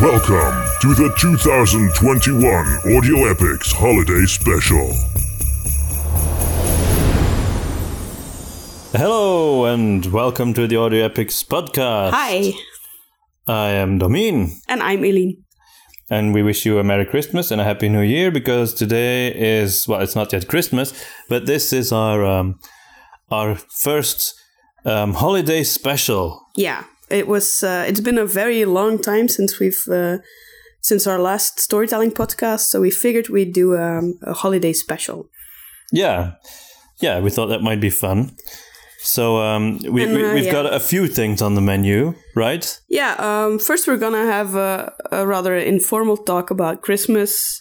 Welcome to the 2021 Audio Epics Holiday Special. Hello and welcome to the Audio Epics podcast. Hi, I am Domin and I'm Eileen. and we wish you a Merry Christmas and a Happy New Year because today is well it's not yet Christmas, but this is our um, our first um, holiday special. Yeah, it was. Uh, it's been a very long time since we've uh, since our last storytelling podcast, so we figured we'd do um, a holiday special. Yeah. Yeah, we thought that might be fun. So um, we, And, we, uh, we've yeah. got a few things on the menu, right? Yeah. Um, first, we're gonna have a, a rather informal talk about Christmas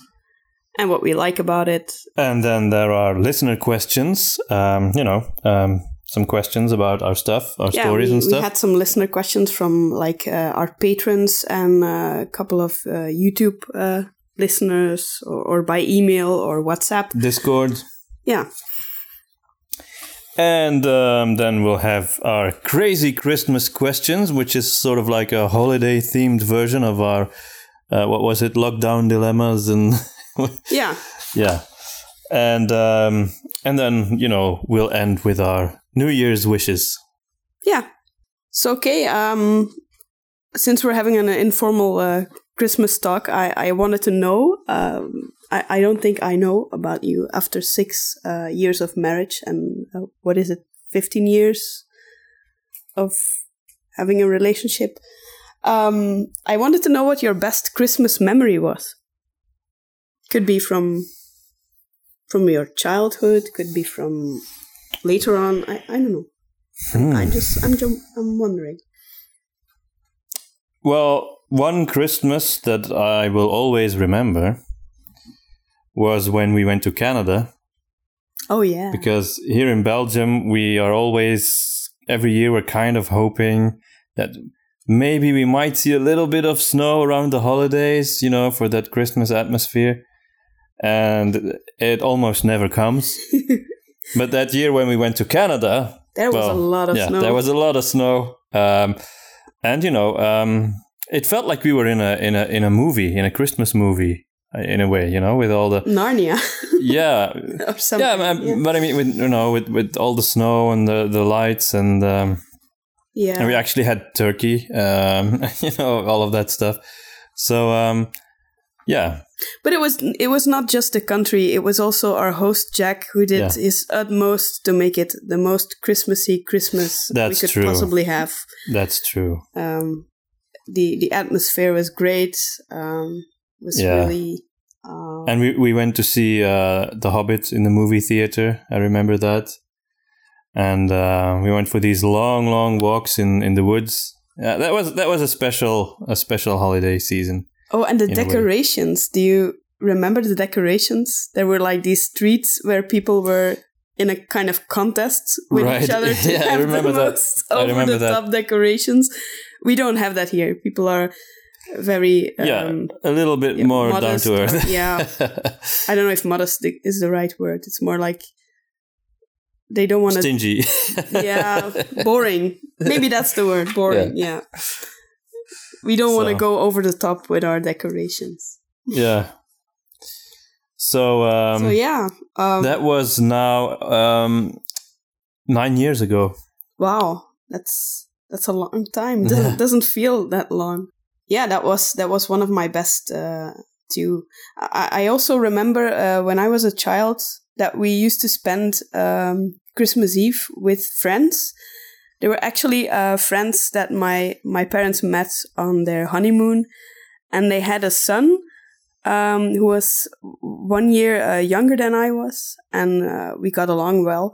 and what we like about it. And then there are listener questions. Um, you know, um, some questions about our stuff, our Yeah, stories we, and stuff. we had some listener questions from like uh, our patrons and uh, a couple of uh, YouTube uh, listeners, or, or by email or WhatsApp. Discord. Yeah. And um, then we'll have our crazy Christmas questions, which is sort of like a holiday themed version of our, uh, what was it, lockdown dilemmas and Yeah. yeah. And um, and then you know we'll end with our New Year's wishes. Yeah. So okay. Um, since we're having an informal uh, Christmas talk, I I wanted to know. Um, I I don't think I know about you after six uh, years of marriage and uh, what is it, fifteen years of having a relationship. Um, I wanted to know what your best Christmas memory was. Could be from from your childhood. Could be from later on. I I don't know. Hmm. I'm just I'm just, I'm wondering. Well, one Christmas that I will always remember was when we went to Canada Oh yeah. because here in Belgium we are always every year we're kind of hoping that maybe we might see a little bit of snow around the holidays, you know, for that Christmas atmosphere. And it almost never comes. but that year when we went to Canada, there was a lot of yeah, snow. there was a lot of snow. Um, and you know, um, it felt like we were in a in a in a movie, in a Christmas movie, uh, in a way, you know, with all the Narnia yeah, or something. yeah, but I mean, with you know, with with all the snow and the the lights and um, yeah. and we actually had turkey, um, you know, all of that stuff. So um, yeah, But it was it was not just the country. It was also our host Jack who did Yeah. his utmost to make it the most Christmassy Christmas That's we could true. possibly have. that's true. Um, the the atmosphere was great. Um, was Yeah. really. Uh, And we, we went to see uh, The Hobbit in the movie theater. I remember that. And uh, we went for these long, long walks in, in the woods. Yeah, that was that was a special a special holiday season. Oh, and the in a way. decorations. Do you remember the decorations? There were like these streets where people were in a kind of contest with Right. each other to Yeah, I have remember the that. most I over remember the that. top decorations. We don't have that here. People are very yeah, um, a little bit yeah, more modest down to earth. yeah. I don't know if modest is the right word. It's more like they don't want to. Stingy. Yeah, boring. Maybe that's the word. Boring. Yeah. We don't want to go over the top with our decorations. yeah. So, um, so yeah. Um, that was now um, nine years ago. wow, that's that's a long time. Doesn't doesn't feel that long. Yeah, that was that was one of my best uh, too. I, I also remember uh, when I was a child that we used to spend um, Christmas Eve with friends. They were actually uh, friends that my my parents met on their honeymoon, and they had a son um, who was one year uh, younger than I was, and uh, we got along well.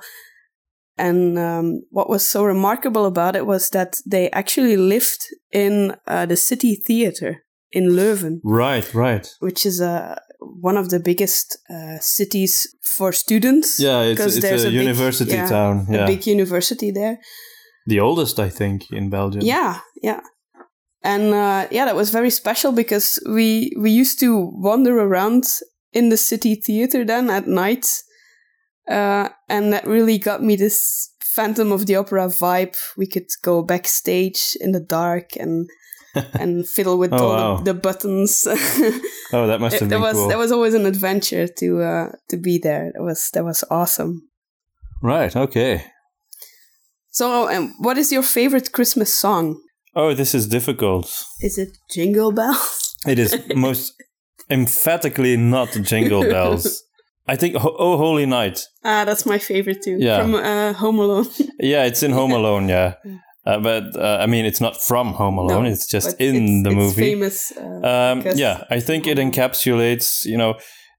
And um, what was so remarkable about it was that they actually lived in uh, the city theater in Leuven, Right, right. which is uh, one of the biggest uh, cities for students. Yeah, it's, because it's there's a, a big- university yeah, town. A big university there. The oldest, I think, in Belgium. Yeah, yeah. And uh, yeah, that was very special because we we used to wander around in the city theater then at night, uh, and that really got me this Phantom of the Opera vibe. We could go backstage in the dark and and fiddle with Oh, all wow. the, the buttons. Oh, that must have it, been was cool. that was always an adventure to uh, to be there. That was that was awesome. Right. Okay. So, um, what is your favorite Christmas song? Oh, this is difficult. Is it Jingle Bells? It is most emphatically not Jingle Bells. I think Oh Holy Night. Ah, that's my favorite too. Yeah. From uh, Home Alone. Yeah, it's in Home Alone. Yeah, uh, but uh, I mean, it's not from Home Alone. No, it's just in it's- the it's movie. famous. Uh, Um, yeah, I think it encapsulates. You know,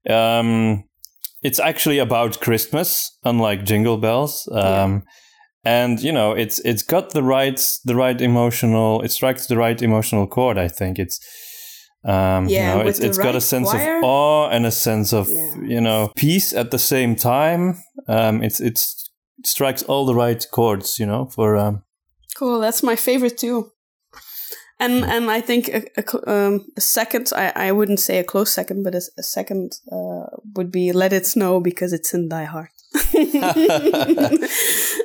um, it's actually about Christmas, unlike Jingle Bells. Um, Yeah. And you know, it's it's got the right the right emotional. It strikes the right emotional chord. I think it's. Um, Yeah, you know, it's, it's got a sense choir. of awe and a sense of Yeah. you know peace at the same time. Um, it's it's it strikes all the right chords. You know, for um, Cool. That's my favorite too. And and I think a, a, um, a second, I, I wouldn't say a close second, but a second uh, would be Let It Snow because it's in Die Hard.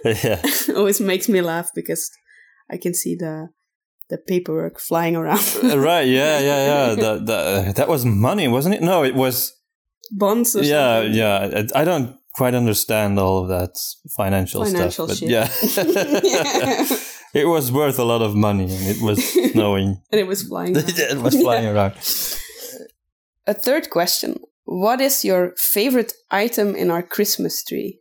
Yeah. Always makes me laugh because I can see the the paperwork flying around. Uh, right yeah yeah yeah that that, that was money wasn't it no it was Bonds or yeah something. yeah I, I don't quite understand all of that financial, Financial stuff but shit. yeah Yeah. it was worth a lot of money and it was snowing And it was flying it was flying around A third question. What is your favorite item in our Christmas tree?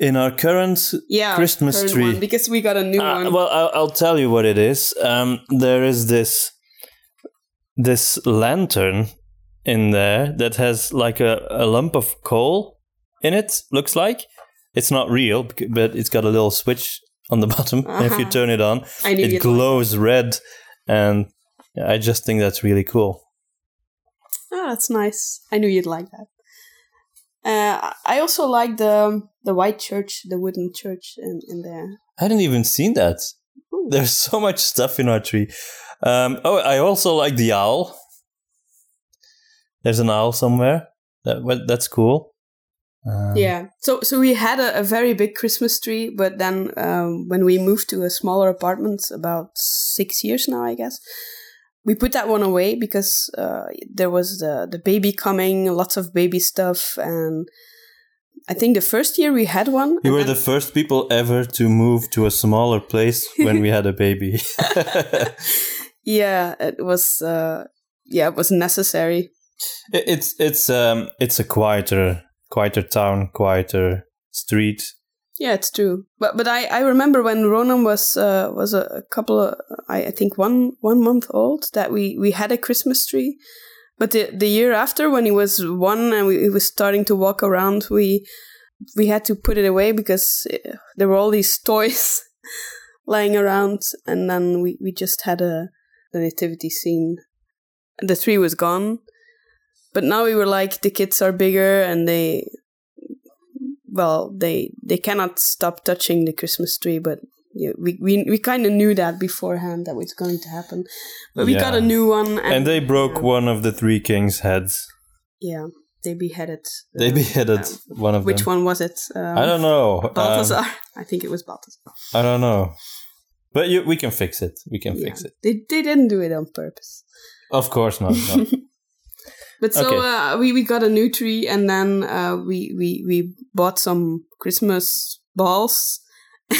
In our current Yeah, Christmas current tree. one, because we got a new Uh, one. well, I'll, I'll tell you what it is. Um, there is this this lantern in there that has like a, a lump of coal in it. Looks like it's not real, but it's got a little switch on the bottom. And if you Uh-huh. turn it on, it glows red, and I just think that's really cool. Oh, that's nice. I knew you'd like that. Uh, I also like the the white church, the wooden church in, in there. I hadn't even seen that. Ooh. There's so much stuff in our tree. Um, oh, I also like the owl. There's an owl somewhere. That that's cool. Um, yeah. So so we had a, a very big Christmas tree, but then um, when we moved to a smaller apartment about six years now, I guess, we put that one away because uh, there was the the baby coming, lots of baby stuff, and I think the first year we had one. We were the first people ever to move to a smaller place when we had a baby. yeah, it was uh, yeah, it was necessary. It- it's it's um it's a quieter quieter town, quieter street. Yeah, it's true. But but I, I remember when Ronan was uh, was a, couple of I, I think one one month old that we, we had a Christmas tree. But the the year after when he was one and we, he was starting to walk around, we we had to put it away because uh, there were all these toys lying around, and then we, we just had a the nativity scene. The tree was gone, but now we were like the kids are bigger and they well they they cannot stop touching the christmas tree but yeah, we we, we kind of knew that beforehand that was going to happen but we got a new one and, And they broke yeah, one of the three kings' heads. yeah they beheaded They uh, beheaded uh, one of which them. one was it um, I don't know. Um, balthazar i think it was balthazar I don't know. But you, we can fix it. We can Yeah. fix it. they, they didn't do it on purpose Of course not. no. But so Okay. uh, we, we got a new tree and then uh, we, we, we bought some Christmas balls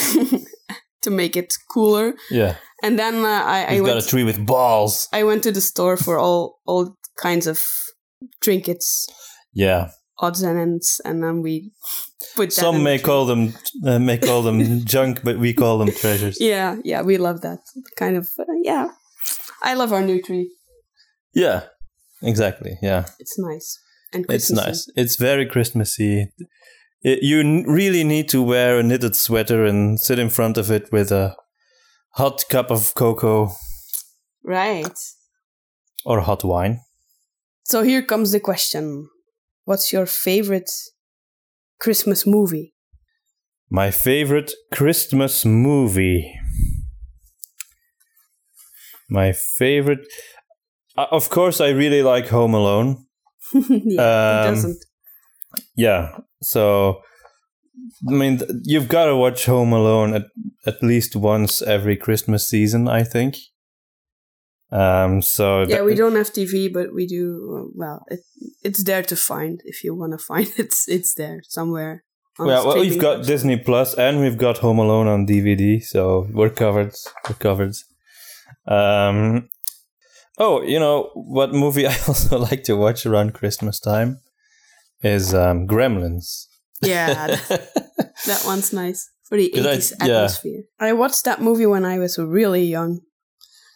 to make it cooler. yeah. And then uh, I, I You've went got a tree with balls. I went to the store for all all kinds of trinkets, Yeah. odds and ends, and then we put. Some may call them uh, may call them junk, but we call them treasures. Yeah, yeah, we love that kind of. Uh, yeah, I love our new tree. Yeah, exactly. Yeah, It's nice and it's nice. It's very Christmassy. It, you n- really need to wear a knitted sweater and sit in front of it with a hot cup of cocoa right? or hot wine. So here comes the question: What's your favorite Christmas movie? My favorite Christmas movie. My favorite. Uh, of course, I really like Home Alone. yeah, Um, doesn't. Yeah. So, I mean, th- you've got to watch Home Alone at, at least once every Christmas season, I think. Um, so Yeah, we don't have TV, but we do. Well, it, it's there to find if you want to find it. It's, it's there somewhere. Yeah, well, we've got. Disney Plus and we've got Home Alone on DVD, so we're covered. We're covered. Um, oh, you know what movie I also like to watch around Christmas time is um, Gremlins. Yeah, that, that one's nice for the I- 80s yeah. atmosphere. I watched that movie when I was really young.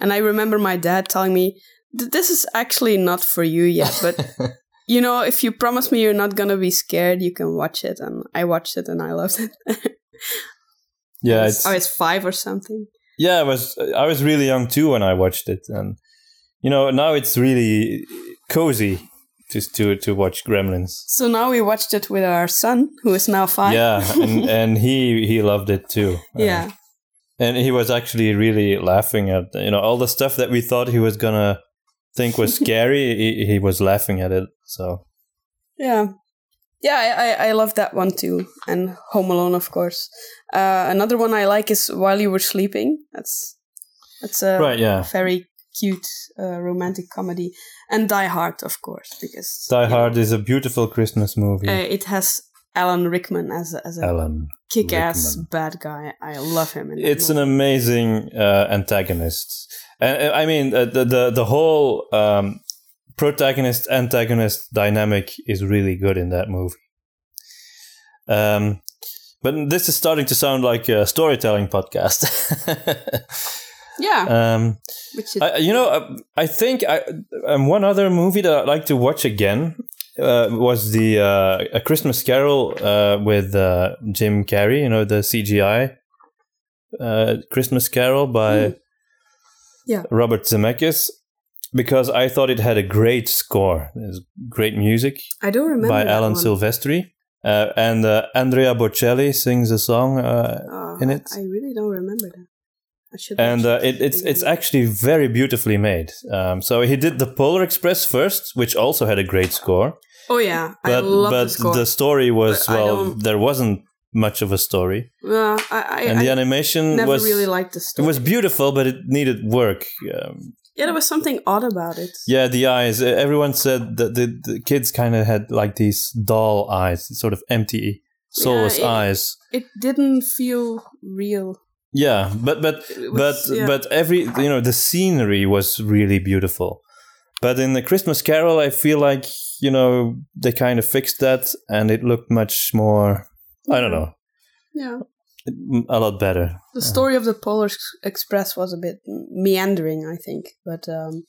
And I remember my dad telling me, this is actually not for you yet, but you know, if you promise me you're not gonna be scared, you can watch it. And I watched it and I loved it. yeah, I, it's was, I was five or something. yeah. I was I was really young too when I watched it, and you know now it's really cozy just to to watch Gremlins. So now we watched it with our son, who is now five. Yeah, and and he he loved it too. Uh, yeah. and he was actually really laughing at you know all the stuff that we thought he was gonna think was scary. he, he was laughing at it. So Yeah. Yeah, I, I, I love that one too. And Home Alone, of course. Uh, another one I like is While You Were Sleeping. That's that's a right, yeah. very cute uh, romantic comedy. And Die Hard, of course, because Die you know, Hard is a beautiful Christmas movie. uh, it has Alan Rickman as a, as a Alan. kick-ass Rickman. bad guy. I love him. It's an amazing uh, antagonist, and uh, I mean uh, the the the whole um, protagonist antagonist dynamic is really good in that movie. Um, but this is starting to sound like a storytelling podcast. yeah. um, which is, I, you know, uh, I think I, um, one other movie that I'd like to watch again uh, was the uh, A Christmas Carol uh, with uh, Jim Carrey. You know, the CGI uh, Christmas Carol by Mm. Yeah. Robert Zemeckis. Because I thought it had a great score, There's great music I don't remember by Alan one. Silvestri, uh, and uh, Andrea Bocelli sings a song uh, Oh, in it I really don't remember that. I and uh, it, it's it's actually very beautifully made. Um, so he did the Polar Express first, which also had a great score, Oh yeah, I but love but the score. story was But well, there wasn't much of a story, Well, I, I, and the I animation never was really liked the story. it was beautiful, but it needed work. Um, yeah, there was something odd about it. yeah, the eyes. uh, Everyone said that the, the kids kind of had like these doll eyes, sort of empty, soulless it- eyes. It didn't feel real. Yeah, but but It but yeah. but every you know the scenery was really beautiful but in the christmas carol i feel like you know they kind of fixed that and it looked much more i don't know Yeah, a lot better the story of the Polar Express was a bit meandering, I think, but um,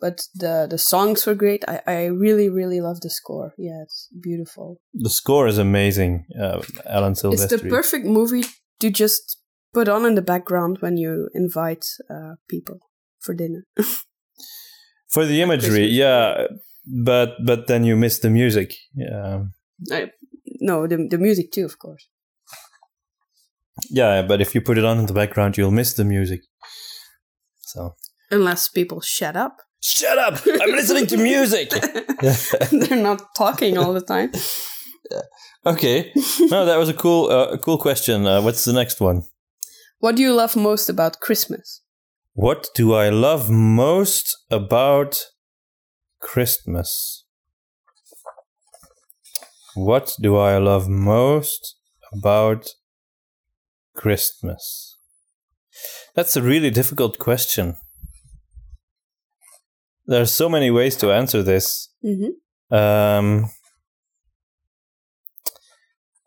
but the the songs were great. I I really really love the score. Yeah, it's beautiful. the score is amazing uh, alan silvestri It's the perfect movie to just put on in the background when you invite uh, people for dinner. for the imagery yeah but but then you miss the music yeah I, no, the the music too, of course. yeah but if you put it on in the background you'll miss the music so Unless people shut up. shut up i'm listening to music They're not talking all the time. Okay. No, that was a cool, uh, a cool question. Uh, what's the next one? What do you love most about Christmas? What do I love most about Christmas? What do I love most about Christmas? That's a really difficult question. There are so many ways to answer this. Mm-hmm. Um,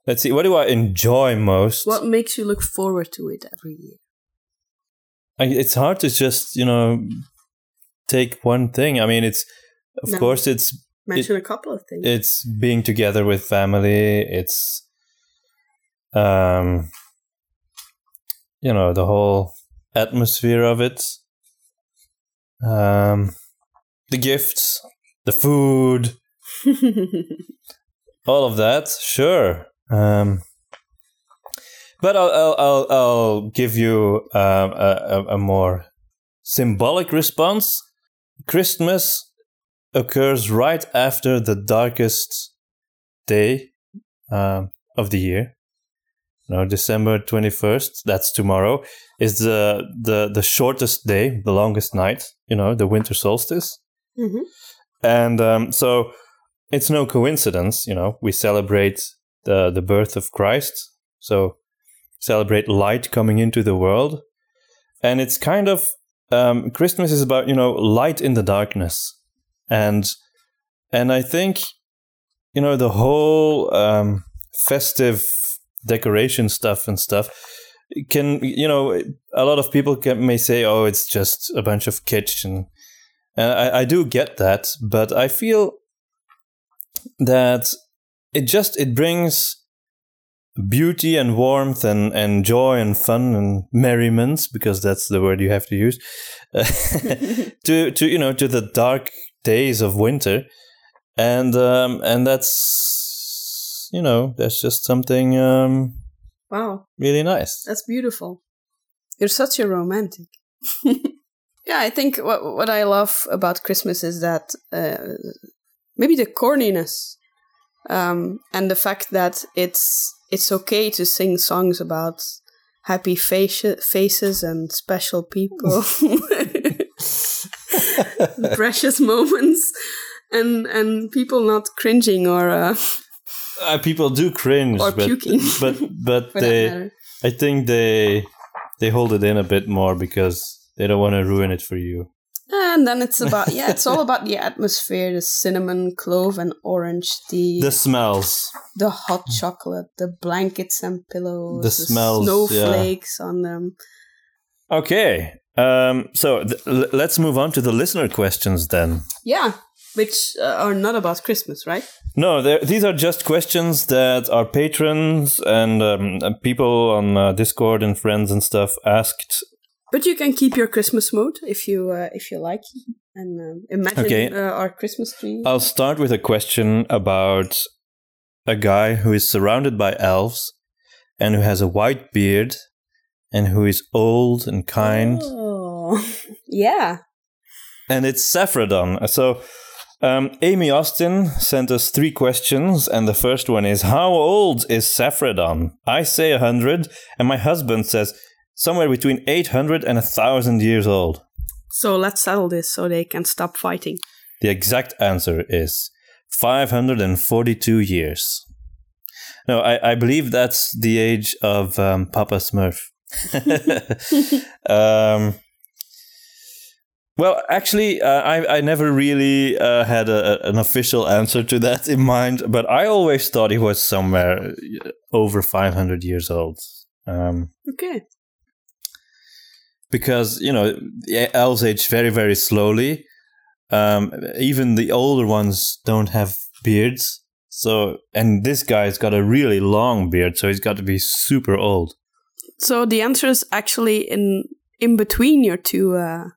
let's see. What do I enjoy most? What makes you look forward to it every year? I, it's hard to just you know take one thing. I mean, it's of No. course it's Mention a couple of things. it's being together with family. It's um you know the whole atmosphere of it. Um, the gifts, the food, all of that. Sure. Um, but I'll I'll I'll, I'll give you um, a, a, more symbolic response. Christmas occurs right after the darkest day um, of the year, no, December 21st, that's tomorrow, is the, the, the shortest day, the longest night, you know, the winter solstice. Mm-hmm. And um, so it's no coincidence, you know, we celebrate the, the birth of Christ. So celebrate light coming into the world. And it's kind of, um, Christmas is about, you know, light in the darkness. And, and I think, you know, the whole um, festive decoration stuff and stuff can you know a lot of people can, may say oh it's just a bunch of kitsch and, and I, I do get that but i feel that it just it brings beauty and warmth and, and joy and fun and merriments because that's the word you have to use to to you know to the dark days of winter and um and that's you know, that's just something um, wow, really nice. That's beautiful. You're such a romantic. yeah, I think what what I love about Christmas is that uh, maybe the corniness um, and the fact that it's it's okay to sing songs about happy face- faces and special people, precious moments, and and people not cringing or uh, uh, people do cringe, or but puking. but but they, I think they they hold it in a bit more because they don't want to ruin it for you. And then it's about yeah, it's all about the atmosphere, the cinnamon, clove, and orange, the the smells, the hot chocolate, the blankets and pillows, the, the smells, snowflakes yeah. on them. Okay, um, so th- let's move on to the listener questions then. Yeah, which uh, are not about Christmas, right? No, these are just questions that our patrons and um, people on uh, Discord and friends and stuff asked. But you can keep your Christmas mode if you uh, if you like, and um, imagine okay. Uh, our Christmas tree. I'll start with a question about a guy who is surrounded by elves and who has a white beard and who is old and kind. Oh, yeah. And it's Saffredon. So um, Amy Austin sent us three questions, and the first one is How old is Saffredon? I say 100, and my husband says somewhere between 800 and 1,000 years old. So let's settle this so they can stop fighting. The exact answer is 542 years. No, I, I believe that's the age of um, Papa Smurf. um, well, actually, uh, I I never really uh, had a, an official answer to that in mind, but I always thought he was somewhere over 500 years old. Um, okay. Because you know, elves age very very slowly. Um, even the older ones don't have beards. So, and this guy's got a really long beard, so he's got to be super old. So the answer is actually in in between your two uh,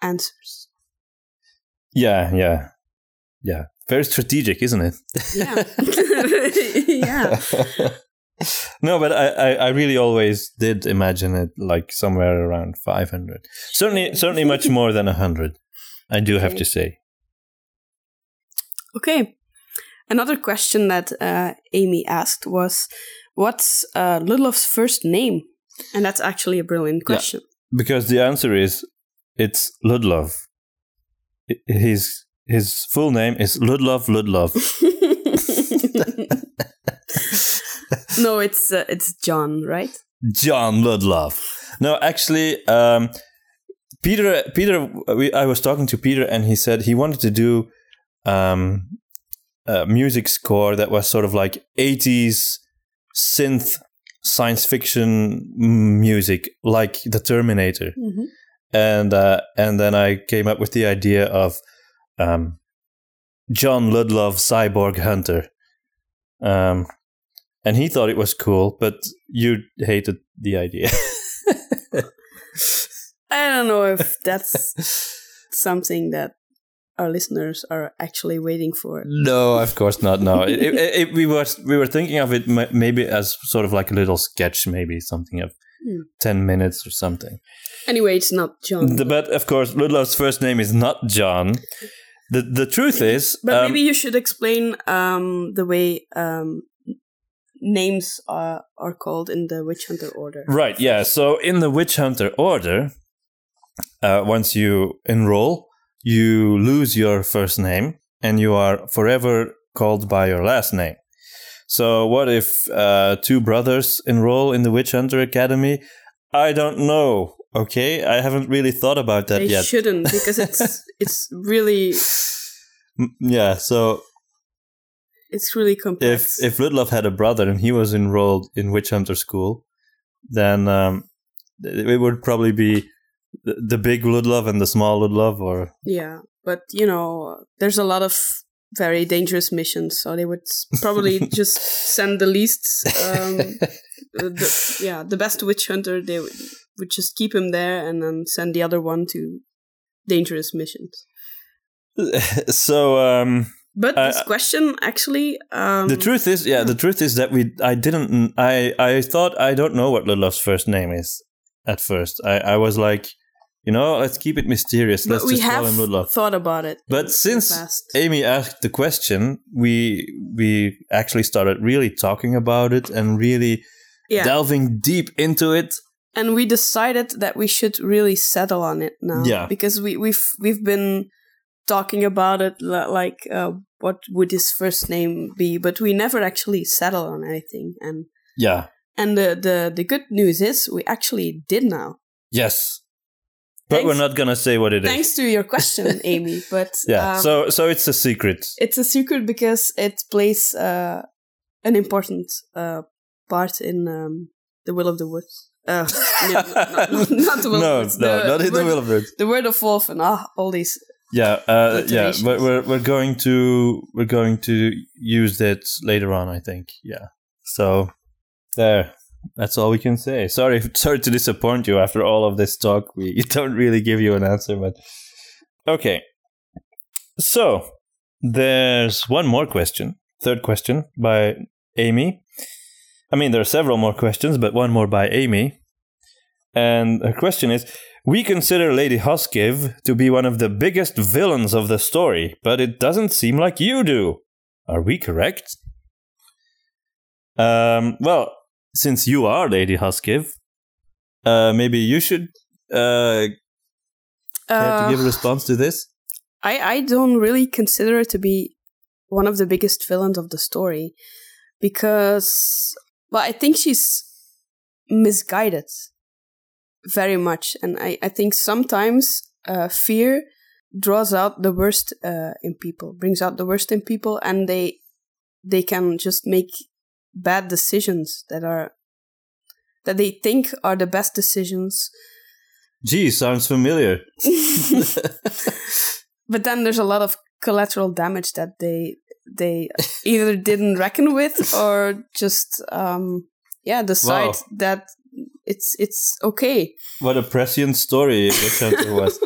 answers. Yeah, yeah, yeah. Very strategic, isn't it? Yeah. yeah. no, but I, I, I, really always did imagine it like somewhere around 500. Certainly, certainly much more than 100. I do have to say. Okay. Another question that uh, Amy asked was, "What's uh, Ludlov's first name?" And that's actually a brilliant question. Yeah, because the answer is it's Ludlov. His his full name is Ludlov Ludlov. no, it's uh, it's John, right? John Ludlov. No, actually, um, Peter. Peter, we, I was talking to Peter, and he said he wanted to do um, a music score that was sort of like '80s synth science fiction music, like the Terminator. Mm-hmm and uh, and then I came up with the idea of um, John Ludlov Cyborg Hunter, um, and he thought it was cool, but you hated the idea. I don't know if that's something that our listeners are actually waiting for. No, of course not. No, it, it, it, we were we were thinking of it maybe as sort of like a little sketch, maybe something of mm. ten minutes or something. Anyway, it's not John. The, but of course, Ludlov's first name is not John. The the truth is, but um, maybe you should explain um, the way um, names are are called in the witch hunter order. Right. Yeah. So in the witch hunter order, uh, once you enroll, you lose your first name and you are forever called by your last name. So what if uh, two brothers enroll in the witch hunter academy? I don't know. Okay, I haven't really thought about that They yet. shouldn't because it's it's really yeah. So it's really complex. if if Ludlov had a brother and he was enrolled in witch hunter school, then um, it would probably be the, the big Ludlov and the small Ludlov, or yeah, but you know, there's a lot of very dangerous missions, so they would probably just send the least, um, the, yeah, the best witch hunter. They would, would just keep him there and then send the other one to dangerous missions. so um, But Uh, this question actually, um, the truth is, yeah, the truth is that we I didn't I I thought I don't know what Ludlov's first name is at first. I I was like, you know, let's keep it mysterious. but Let's just call him Ludlov. thought about it. But in since past. Amy asked the question, we we actually started really talking about it and really yeah, delving deep into it. and we decided that we should really settle on it now. Yeah. because we we've we've been talking about it like uh, what would his first name be, but we never actually settled on anything. And Yeah. and the the the good news is we actually did now. Yes. But Thanks- we're not gonna say what it is. Thanks to your question, Amy. But Yeah. um, so so it's a secret. it's a secret because it plays uh, an important uh, part in um, the Will of the Woods. Uh, no, not, not, not the Will no, of the Woods. no, the not in the will of it. The Word of Wolf and ah, all these. Yeah, uh, yeah, but we're we're going to we're going to use that later on. I think. Yeah. So there, that's all we can say. Sorry, sorry to disappoint you after all of this talk. We don't really give you an answer, but okay. So there's one more question, third question by Amy. I mean, there are several more questions, but one more by Amy. And her question is We consider Lady Hoskiv to be one of the biggest villains of the story, but it doesn't seem like you do. Are we correct? Um, well, since you are Lady Hoskiv, uh, maybe you should uh, Uh, give a response to this. I I don't really consider it to be one of the biggest villains of the story because well I think she's misguided very much and I, I think sometimes uh, fear draws out the worst uh, in people brings out the worst in people and they they can just make bad decisions that are that they think are the best decisions Gee, sounds familiar. but then there's a lot of collateral damage that they they either didn't reckon with or just um yeah decide Wow. that it's it's okay What a prescient story was.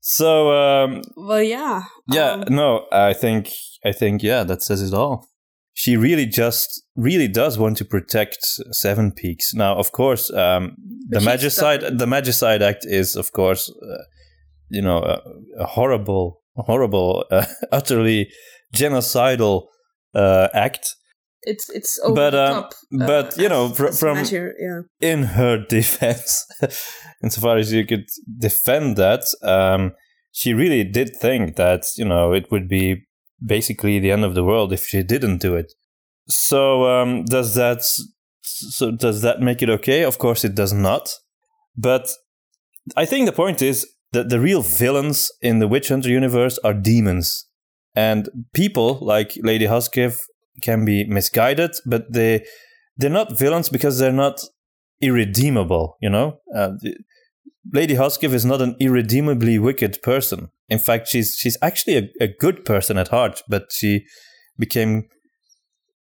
so, um, well yeah yeah, um, no, I think, I think, yeah, that says it all. She really just, really does want to protect Seven Peaks. Now, of course, um, the Magicide, the Magicide Act is, of course, uh, you know, a, a horrible, horrible, uh, utterly genocidal uh, act. It's it's over But, the um, top uh, but, you know, fr- from- yeah in her defense, insofar as you could defend that, um, she really did think that you know it would be basically the end of the world if she didn't do it. So um, does that so does that make it okay? Of course, it does not. But I think the point is that the real villains in the Witch Hunter universe are demons, and people like Lady Hoskiv can be misguided, but they they're not villains because they're not irredeemable. You know, uh, Lady Hoskiv is not an irredeemably wicked person. In fact, she's she's actually a, a good person at heart, but she became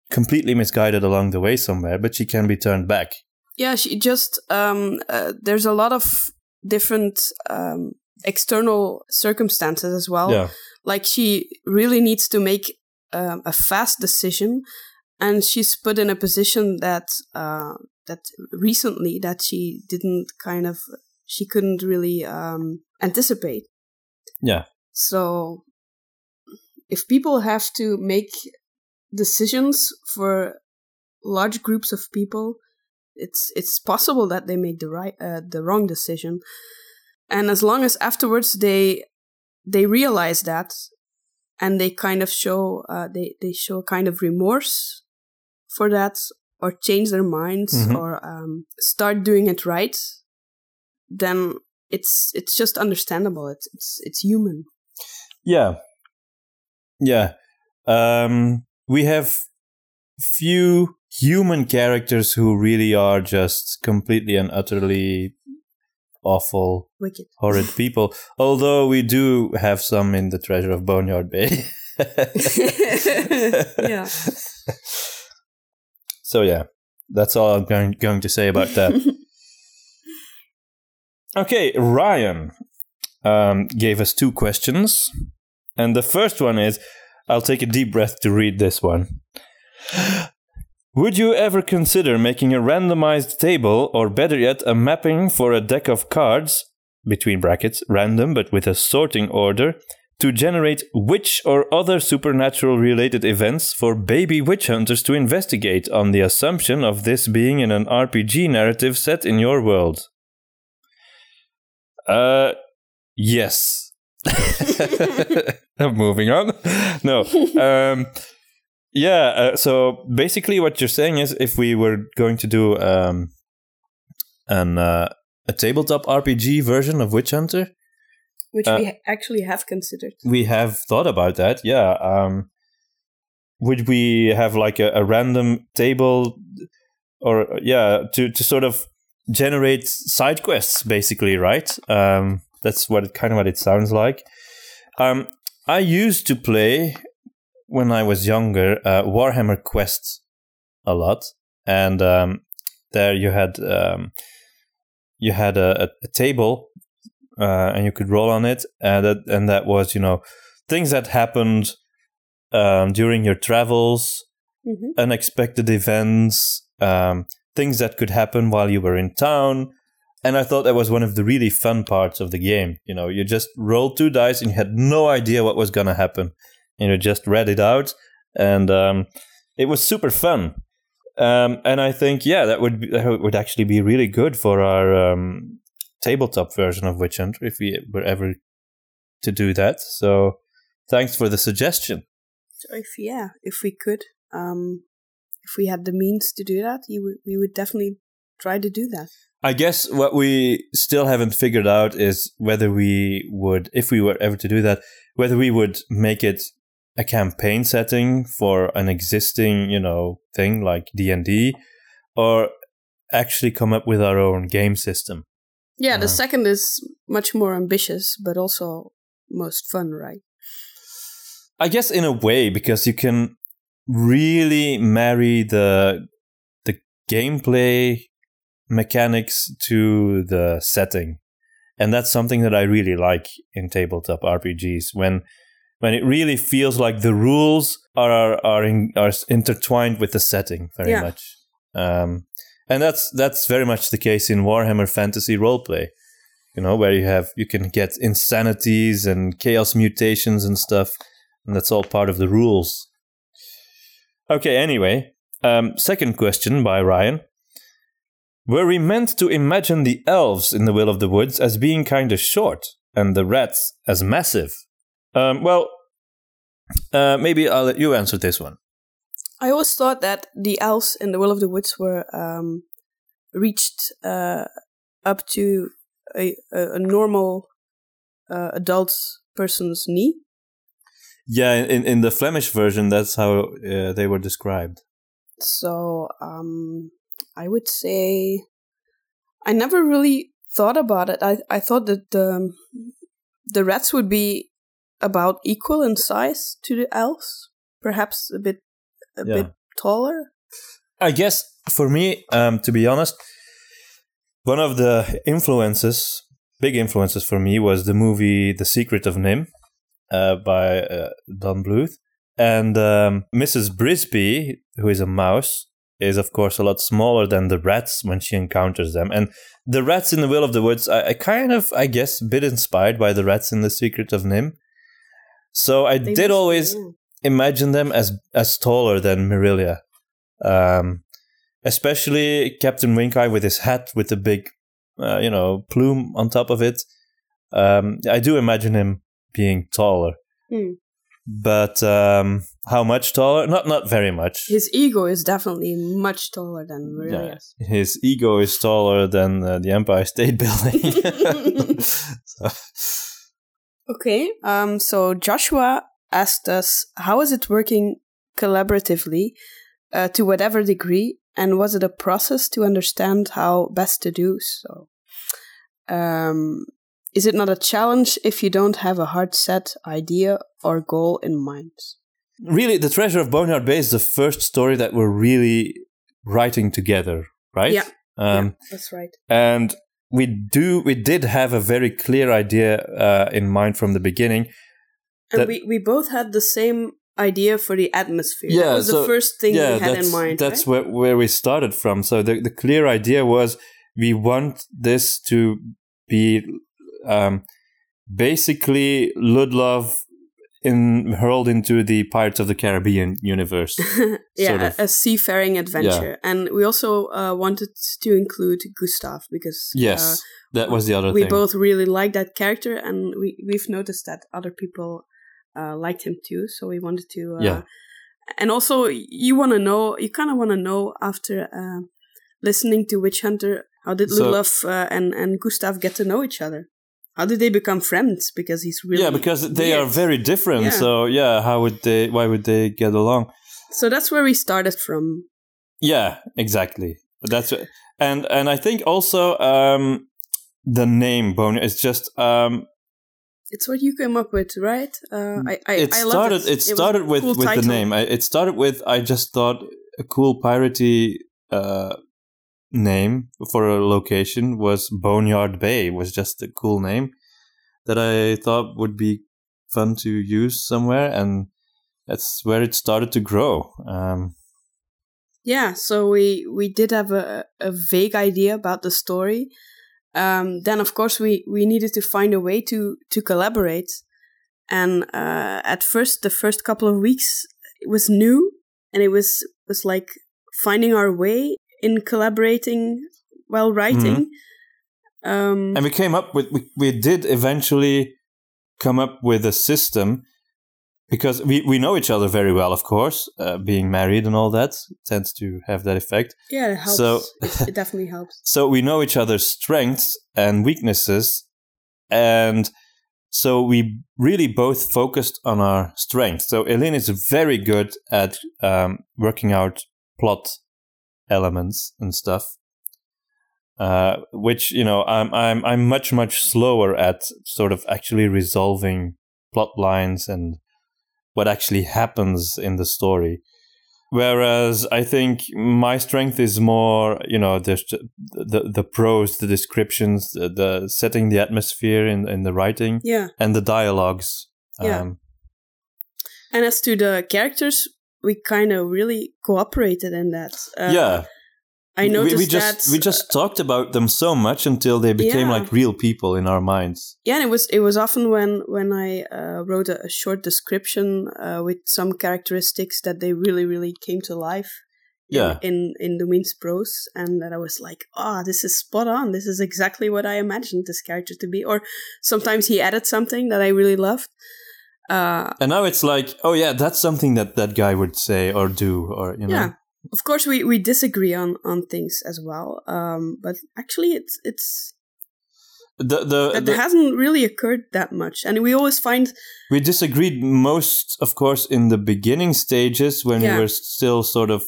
completely misguided along the way somewhere. But she can be turned back. yeah she just um uh, there's a lot of different um external circumstances as well yeah, like she really needs to make um, a fast decision and she's put in a position that uh, that recently that she didn't kind of she couldn't really um, anticipate. Yeah, so if people have to make decisions for large groups of people, it's it's possible that they make the right uh, the wrong decision, and as long as afterwards they they realize that and they kind of show uh, they they show kind of remorse for that or change their minds mm-hmm. or um, start doing it right then it's it's just understandable. It's it's it's human. Yeah. Yeah. Um we have few human characters who really are just completely and utterly awful, wicked, horrid people. Although we do have some in the Treasure of Boneyard Bay. yeah. So yeah, that's all I'm going going to say about that. okay, Ryan um, gave us two questions, and the first one is, I'll take a deep breath to read this one. Would you ever consider making a randomized table, or better yet, a mapping for a deck of cards, between brackets, random but with a sorting order, to generate witch or other supernatural related events for baby witch hunters to investigate on the assumption of this being in an RPG narrative set in your world? Uh, yes. Moving on. No. Um, yeah. Uh, so basically, what you're saying is, if we were going to do um, an uh, a tabletop RPG version of Witch Hunter, which uh, we actually have considered, we have thought about that. Yeah. Um, would we have like a, a random table, or yeah, to to sort of generate side quests, basically, right? Um, that's what it, kind of what it sounds like. Um, I used to play when I was younger, uh, Warhammer Quest a lot, and um, there you had um, you had a, a table, uh, and you could roll on it, and that and that was you know things that happened um, during your travels, mm-hmm. unexpected events, um, things that could happen while you were in town. And I thought that was one of the really fun parts of the game. You know, you just rolled two dice and you had no idea what was going to happen you know just read it out. And um, it was super fun. Um, and i think yeah that would be, that would actually be really good for our um, tabletop version of witch hunter if we were ever to do that. So thanks for the suggestion. So if yeah if we could um if we had the means to do that you would we would definitely try to do that. I guess what we still haven't figured out is whether we would, if we were ever to do that, whether we would make it a campaign setting for an existing, you know, thing like D&D or actually come up with our own game system. Yeah, the uh, second is much more ambitious but also most fun, right? I guess in a way because you can really marry the the gameplay mechanics to the setting. And that's something that I really like in tabletop RPGs when when it really feels like the rules are are in, are intertwined with the setting very yeah. much. Um, and that's that's very much the case in Warhammer Fantasy roleplay. You know, where you have you can get insanities and chaos mutations and stuff, and that's all part of the rules. Okay, anyway, um, second question by Ryan. Were we meant to imagine the elves in the Will of the Woods as being kind of short and the rats as massive? Um, well, uh, maybe I'll let you answer this one. I always thought that the elves in the Will of the Woods were um, reached uh, up to a, a, a normal uh, adult person's knee. Yeah, in, in the Flemish version, that's how uh, they were described. So um, I would say I never really thought about it. I, I thought that the the rats would be about equal in size to the elves, perhaps a bit a yeah. bit taller. I guess for me, um, to be honest, one of the influences, big influences for me, was the movie The Secret of NIMH uh, by uh, Don Bluth. And um, Mrs. Brisby, who is a mouse, is of course a lot smaller than the rats when she encounters them. And the rats in the Will of the Woods, I, I kind of, I guess, a bit inspired by the rats in The Secret of NIMH So I They did always yeah. imagine them as as taller than Marilia. Um, especially Captain Wink-Eye with his hat with the big, uh, you know, plume on top of it. Um, I do imagine him being taller, Hmm. but um, how much taller? Not not very much. His ego is definitely much taller than Yeah, his ego is taller than uh, the Empire State Building. So- Okay. Um. So Joshua asked us, "How is it working collaboratively, uh, to whatever degree, and was it a process to understand how best to do so? Um, is it not a challenge if you don't have a hard set idea or goal in mind? really, the Treasure of Boneyard Bay is the first story that we're really writing together, right? Yeah. Um, yeah, that's right. and we do we did have a very clear idea uh, in mind from the beginning And we, we both had the same idea for the atmosphere. Yeah, that was so- the first thing yeah we had that's, in mind. that's right? where, where we started from so the, the clear idea was we want this to be um, basically ludlov in hurled into the pirates of the caribbean universe yeah, sort a- of. a seafaring adventure. And we also uh, wanted to include Gustav because yes uh, that was the other we thing both really like that character, and we we've noticed that other people uh, liked him too. So we wanted to, uh, Yeah. And also, you want to know, you kind of want to know after uh, listening to Witch Hunter, how did So- uh, and and Gustav get to know each other? How did they become friends? Because he's really yeah because they are very different Yeah. so yeah how would they why would they get along So that's where we started from. Yeah, exactly. That's and and I think also um the name Bone is just um It's what you came up with, right? Uh, I, I, it I started it. it started with cool with the name. I, it started with I just thought a cool piratey uh name for a location was Boneyard Bay was just a cool name that I thought would be fun to use somewhere and that's where it started to grow. Um Yeah, so we we did have a, a vague idea about the story. Um, then, of course, we we needed to find a way to to collaborate. And uh, at first, the first couple of weeks, it was new, and it was was like finding our way in collaborating while writing. Um, and we came up with we, we did eventually come up with a system because we, we know each other very well of course uh, being married and all that tends to have that effect yeah, it helps. so- it, it definitely helps. so we know each other's strengths and weaknesses and so we really both focused on our strengths so Eileen is very good at um, working out plot elements and stuff uh, which you know I'm I'm I'm much much slower at sort of actually resolving plot lines and what actually happens in the story. Whereas I think my strength is more, you know, the the, the prose, the descriptions, the, the setting the atmosphere in, in the writing, Yeah. and the dialogues. Yeah. Um, And as to the characters, we kind of really cooperated in that. Uh, yeah, I We- noticed we, just that. we just talked about them so much until they became Yeah. like real people in our minds. yeah, and it was it was often when when I uh, wrote a, a short description uh, with some characteristics that they really really came to life. in- Yeah. In in the Wings prose, and that I was like, ah, this is spot on. This is exactly what I imagined this character to be. Or sometimes he added something that I really loved. Uh, And now it's like, oh yeah, that's something that that guy would say or do, or you know. yeah of course we, we disagree on on things as well um but actually it's it's The, the, that the- hasn't really occurred that much and we always find we disagreed most, of course, in the beginning stages when Yeah. we were still sort of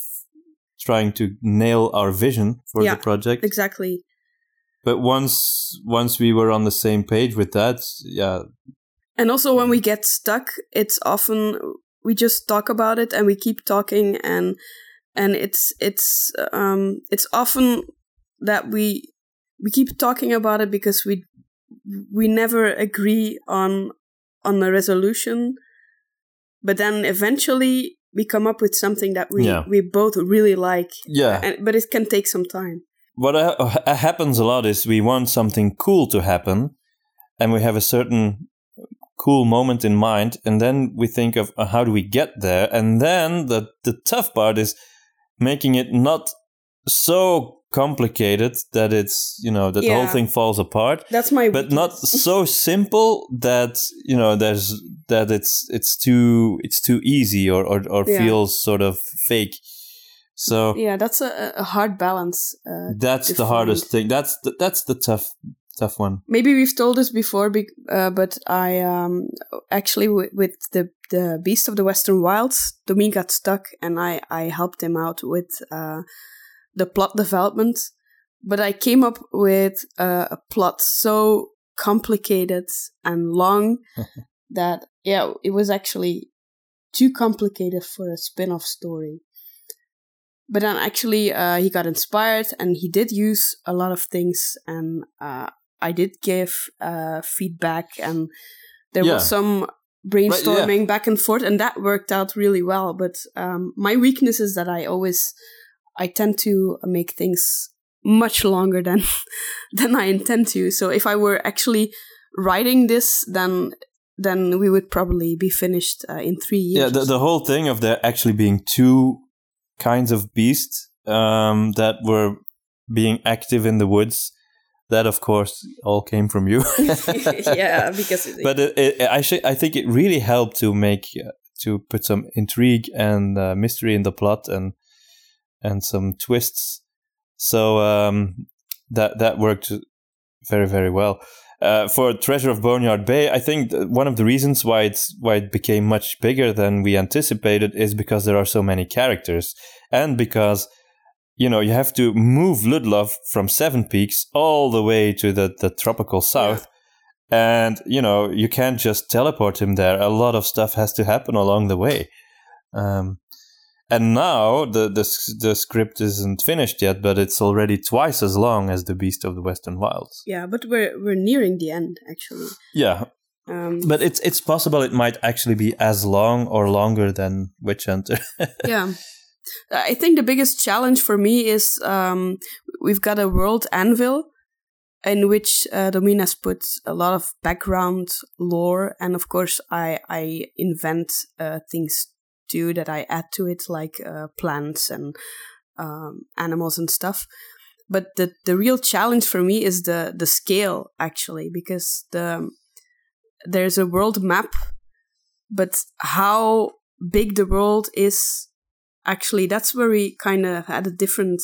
trying to nail our vision for Yeah, the project. exactly But once once we were on the same page with that, yeah, and also when we get stuck it's often we just talk about it and we keep talking and and it's it's um it's often that we we keep talking about it because we we never agree on on the resolution but then eventually we come up with something that we Yeah. we both really like yeah. and, but it can take some time what uh, uh, happens a lot is we want something cool to happen and we have a certain cool moment in mind, and then we think of uh, how do we get there, and then the the tough part is making it not so complicated that it's you know that the whole thing falls apart That's my but not so simple that you know there's that it's it's too it's too easy or or, or Yeah. feels sort of fake. So yeah, that's a, a hard balance. Uh, that's the hardest thing. That's the, that's the tough tough one maybe we've told this before, uh, but I um, actually w- with the the Beast of the Western Wilds, Domin got stuck, and I I helped him out with uh, the plot development. But I came up with uh, a plot so complicated and long that yeah, it was actually too complicated for a spin-off story. But then actually, uh, he got inspired, and he did use a lot of things, and uh, I did give uh, feedback, and there Yeah. was some brainstorming back and forth, and that worked out really well. But um, my weakness is that I always, I tend to make things much longer than than I intend to. So if I were actually writing this, then then we would probably be finished uh, in three years. yeah the, the whole thing of there actually being two kinds of beasts um, that were being active in the woods that of course all came from you. Yeah, because it- but it, it, I, sh- I think it really helped to make uh, to put some intrigue and uh, mystery in the plot and and some twists. So um, that that worked very very well. Uh, for Treasure of Boneyard Bay, I think one of the reasons why it's why it became much bigger than we anticipated is because there are so many characters, and because you know you have to move Ludlov from Seven Peaks all the way to the the tropical south, and you know you can't just teleport him there. A lot of stuff has to happen along the way. Um, and now the, the the script isn't finished yet, but it's already twice as long as the Beast of the Western Wilds. yeah, but we're we're nearing the end actually. Yeah, Um, but it's it's possible it might actually be as long or longer than Witch Hunter. yeah, I think the biggest challenge for me is um, we've got a world anvil in which uh, Domina's put a lot of background lore, and of course I I invent uh, things too that I add to it, like uh, plants and um, animals and stuff. But the the real challenge for me is the the scale actually, because the there's a world map, but how big the world is actually that's where we kind of had a different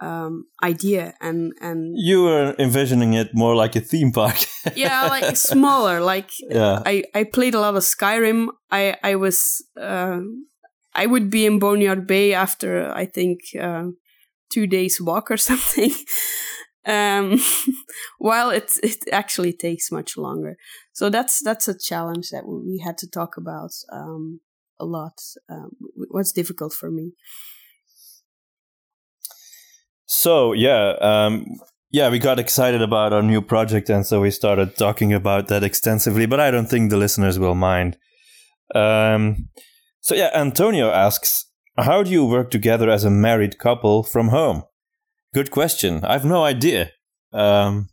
um, idea and and you were envisioning it more like a theme park. yeah like smaller like yeah, I, I played a lot of Skyrim. I I was uh, I would be in Boneyard Bay after I think uh, two days walk or something. um, while it it actually takes much longer. So that's that's a challenge that we had to talk about um, a lot. Um, what's difficult for me? So yeah, um, yeah, we got excited about our new project, and so we started talking about that extensively. But I don't think the listeners will mind. Um, so yeah, Antonio asks, "How do you work together as a married couple from home?" Good question. I have no idea. Um,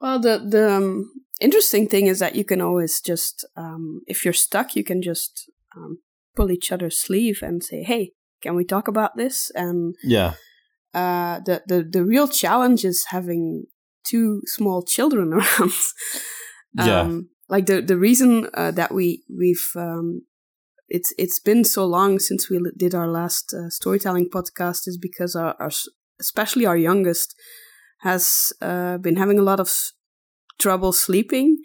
Well, the the um, interesting thing is that you can always just, um, if you're stuck, you can just um, pull each other's sleeve and say, "Hey, can we talk about this?" And yeah, uh, the the the real challenge is having two small children around. Yeah. um, like the the reason uh, that we we've um, it's it's been so long since we did our last uh, storytelling podcast is because our, our especially our youngest has uh, been having a lot of s- trouble sleeping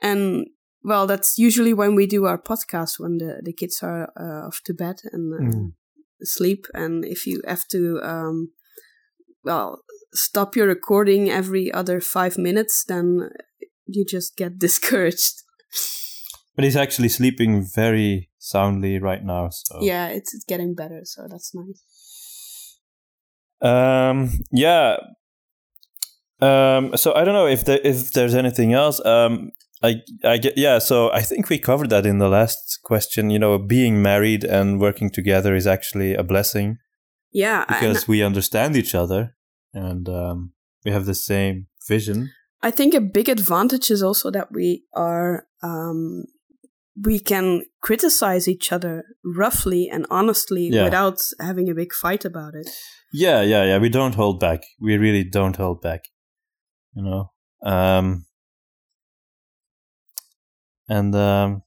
and well that's usually when we do our podcast when the, the kids are uh, off to bed and uh, Mm. sleep and if you have to um, well stop your recording every other five minutes then you just get discouraged but he's actually sleeping very soundly right now. So yeah it's, it's getting better so that's nice Um, yeah. Um, so I don't know if there, if there's anything else. Um, I I get yeah. So I think we covered that in the last question. You know, being married and working together is actually a blessing yeah because we understand each other and um, we have the same vision. I think a big advantage is also that we are um, we can criticize each other roughly and honestly Yeah. without having a big fight about it. Yeah, yeah, yeah. We don't hold back. We really don't hold back. You know. Um and um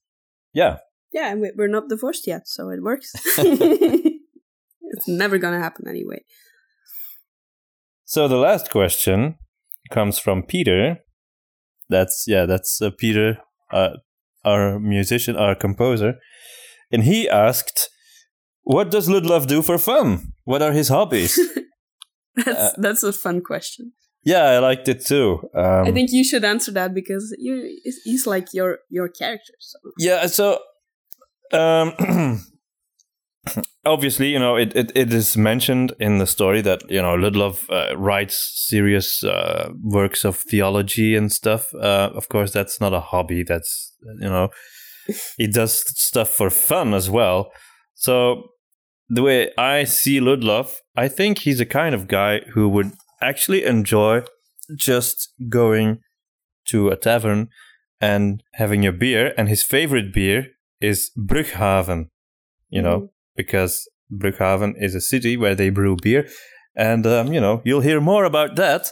yeah. Yeah, and we- we're not divorced yet, so it works. it's never gonna happen anyway. So the last question comes from Peter. That's yeah, that's uh, Peter, uh, our musician, our composer, and he asked, "What does Ludlov do for fun? What are his hobbies?" That's Uh, that's a fun question. Yeah, I liked it too. Um, I think you should answer that because you he's like your your character. So. Yeah, so um obviously, you know, it, it, it is mentioned in the story that, you know, Ludlov uh, writes serious uh, works of theology and stuff. Uh, of course, that's not a hobby. That's, you know, he does stuff for fun as well. So the way I see Ludlov, I think he's a kind of guy who would actually enjoy just going to a tavern and having a beer. And his favorite beer is Brughaven, you know, because Brughaven is a city where they brew beer. And, um, you know, you'll hear more about that.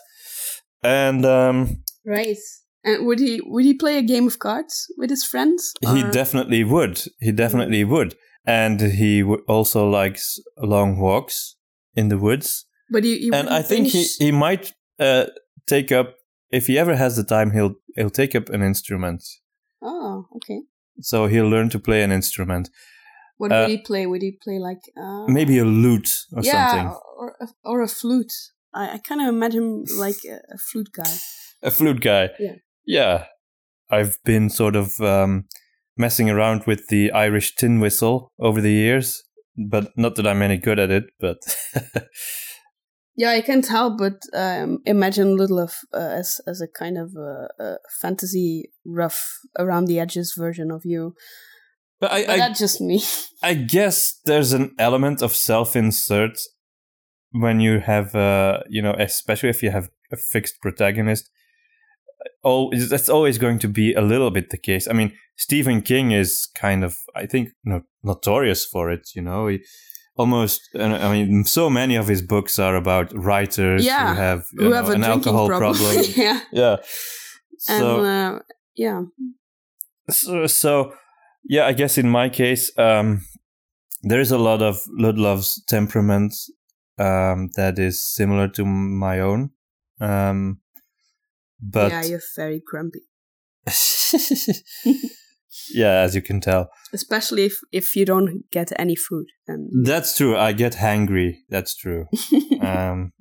And um, Right. And would he would he play a game of cards with his friends? he or- definitely would. He definitely would. And he also likes long walks in the woods. But he, he and I think he, finish- he might uh, take up, if he ever has the time, he'll, he'll take up an instrument. Oh, okay. So he'll learn to play an instrument. What Uh, would he play? Would he play like uh, Maybe a lute or yeah, something. or a, or a flute? I, I kind of imagine like a, a flute guy. A flute guy. Yeah. Yeah. I've been sort of um, messing around with the Irish tin whistle over the years, but not that I'm any good at it, but Yeah, I can't help but um, imagine Ludlov uh, as as a kind of a, a fantasy rough around the edges version of you. but I, But I, that's just me. I guess there's an element of self-insert when you have, uh, you know, especially if you have a fixed protagonist. Oh, that's always going to be a little bit the case. I mean, Stephen King is kind of, I think, no, notorious for it. You know, he almost. I mean, so many of his books are about writers Yeah, who have, Who know, have an alcohol problem? problem. yeah, yeah. and So, uh, yeah, so, so, yeah, I guess in my case, um, there is a lot of Ludlov's temperament um, that is similar to my own. Um, but yeah, you're very grumpy, yeah, as you can tell, especially if if you don't get any food. And that's true. I get hangry. That's true. um,